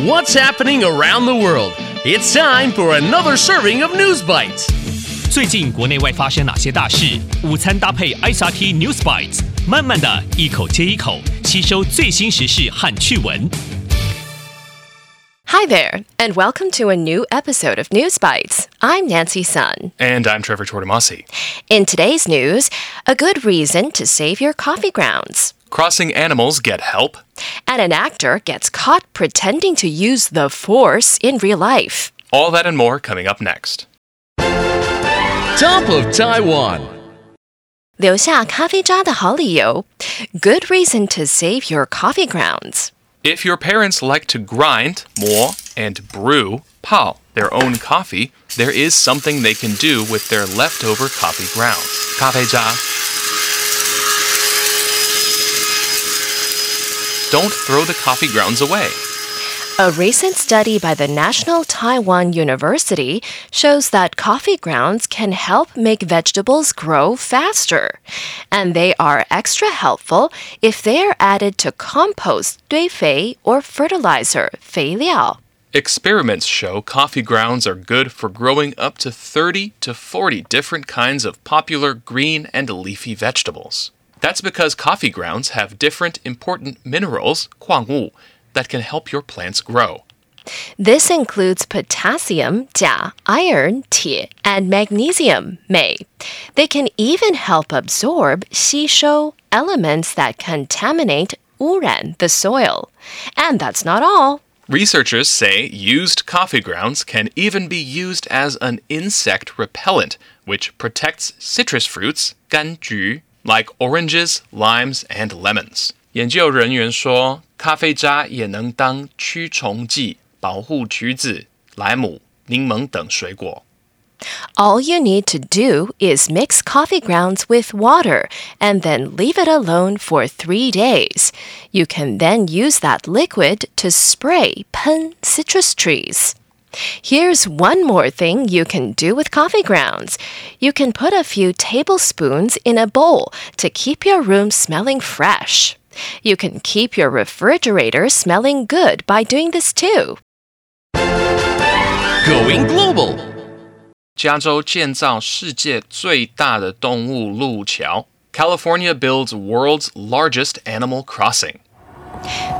What's happening around the world? It's time for another serving of News Bites. 最近国内外发生哪些大事？午餐搭配 ICRT News Bites，慢慢的一口接一口吸收最新时事和趣闻。Hi there, and welcome to a new episode of News Bites. I'm Nancy Sun. And I'm Trevor Tortomasi. In today's news, a good reason to save your coffee grounds. Crossing animals get help. And an actor gets caught pretending to use the force in real life. All that and more coming up next. Top of Taiwan. 留下咖啡渣的好理由. Good reason to save your coffee grounds. If your parents like to grind, 磨, and brew, 泡, their own coffee, there is something they can do with their leftover coffee grounds. 咖啡渣. Don't throw the coffee grounds away. A recent study by the National Taiwan University shows that coffee grounds can help make vegetables grow faster. And they are extra helpful if they are added to compost, 堆肥, or fertilizer, 肥料. Experiments show coffee grounds are good for growing up to 30 to 40 different kinds of popular green and leafy vegetables. That's because coffee grounds have different important minerals, 矿物, that can help your plants grow. This includes potassium, 钾, iron, 铁, and magnesium, 镁. They can even help absorb 吸收 elements that contaminate 污染 the soil. And that's not all. Researchers say used coffee grounds can even be used as an insect repellent, which protects citrus fruits, 柑橘, like oranges, limes, and lemons. 研究人员说，咖啡渣也能当驱虫剂，保护橘子、莱姆、柠檬等水果。 All you need to do is mix coffee grounds with water and then leave it alone for three days. You can then use that liquid to spray pen citrus trees. Here's one more thing you can do with coffee grounds. You can put a few tablespoons in a bowl to keep your room smelling fresh. You can keep your refrigerator smelling good by doing this too. Going global. 加州建造世界最大的动物路桥。California builds world's largest animal crossing.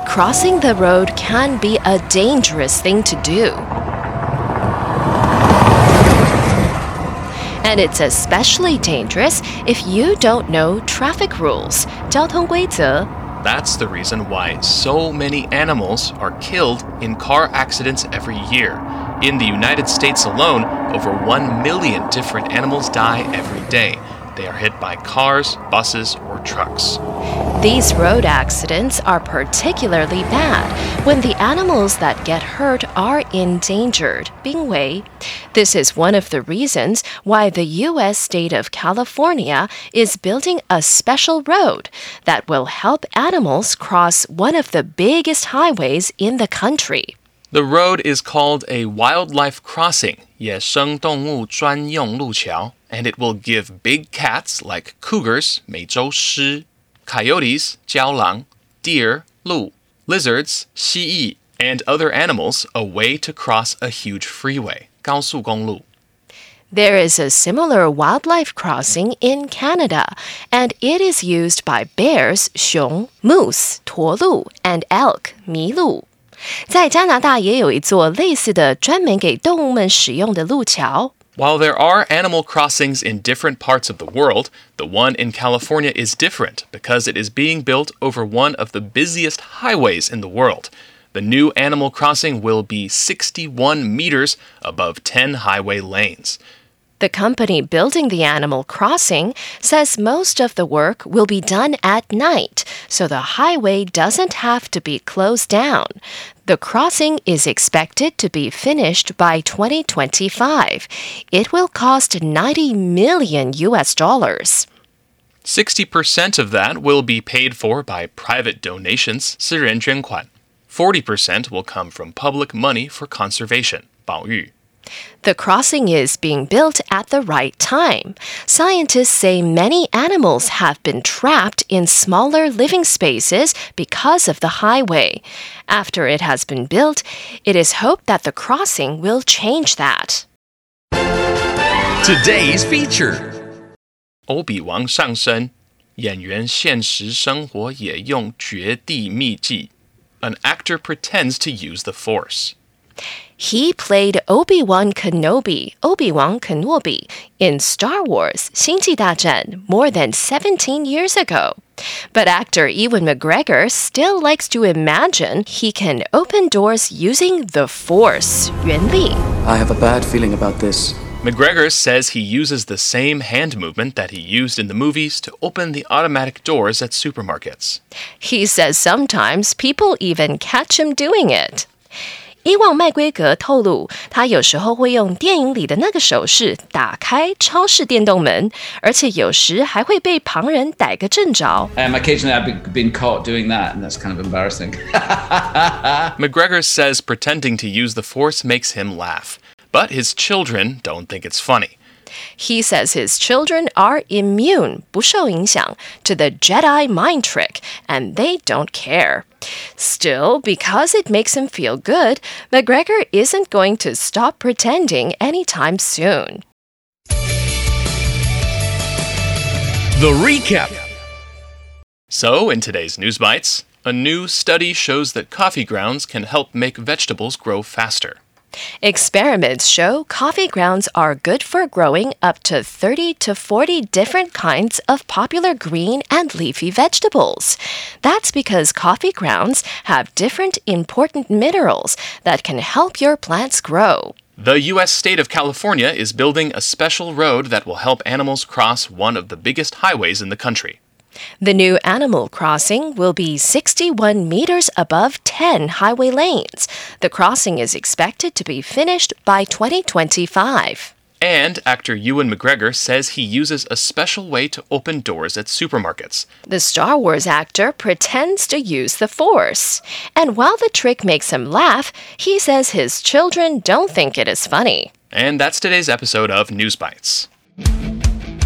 Crossing the road can be a dangerous thing to do. And it's especially dangerous if you don't know traffic rules. 交通规则 That's the reason why so many animals are killed in car accidents every year. In the United States alone, over 1 million different animals die every day. They are hit by cars, buses, or trucks. These road accidents are particularly bad when the animals that get hurt are endangered, 濒危. This is one of the reasons why the U.S. state of California is building a special road that will help animals cross one of the biggest highways in the country. The road is called a wildlife crossing, 野生动物专用路桥, and it will give big cats like cougars, 美洲狮, coyotes, 郊狼, deer, 鹿, lizards, 蜥蜴, and other animals a way to cross a huge freeway, 高速公路. There is a similar wildlife crossing in Canada, and it is used by bears, 熊, moose, 驼鹿, and elk, 麋鹿。 在加拿大也有一座类似的专门给动物们使用的路桥。 While there are animal crossings in different parts of the world, the one in California is different because it is being built over one of the busiest highways in the world. The new animal crossing will be 61 meters above 10 highway lanes. The company building the animal crossing says most of the work will be done at night, so the highway doesn't have to be closed down. The crossing is expected to be finished by 2025. It will cost 90 million US dollars. 60% of that will be paid for by private donations, 私人捐款. 40% will come from public money for conservation, 保育. The crossing is being built at the right time. Scientists say many animals have been trapped in smaller living spaces because of the highway. After it has been built, it is hoped that the crossing will change that. Today's feature. 欧比王上身，演员现实生活也用绝地秘技。An actor pretends to use the Force. He played Obi-Wan Kenobi, Obi-Wan Kenobi, in Star Wars 星际大战 more than 17 years ago. But actor Ewan McGregor still likes to imagine he can open doors using the Force, 原力. I have a bad feeling about this. McGregor says he uses the same hand movement that he used in the movies to open the automatic doors at supermarkets. He says sometimes people even catch him doing it. 伊旺麦圭格透露，他有时候会用电影里的那个手势打开超市电动门，而且有时还会被旁人逮个正着。 Um, occasionally I've been, been caught doing that, and that's kind of embarrassing. McGregor says pretending to use the Force makes him laugh, but his children don't think it's funny. He says his children are immune 不受影响 to the Jedi mind trick, and they don't care. Still, because it makes him feel good, McGregor isn't going to stop pretending anytime soon. The recap. So, in today's News Bites, a new study shows that coffee grounds can help make vegetables grow faster. Experiments show coffee grounds are good for growing up to 30 to 40 different kinds of popular green and leafy vegetables. That's because coffee grounds have different important minerals that can help your plants grow. The U.S. state of California is building a special road that will help animals cross one of the biggest highways in the country. The new animal crossing will be 61 meters above 10 highway lanes. The crossing is expected to be finished by 2025. And actor Ewan McGregor says he uses a special way to open doors at supermarkets. The Star Wars actor pretends to use the Force. And while the trick makes him laugh, he says his children don't think it is funny. And that's today's episode of News Bites.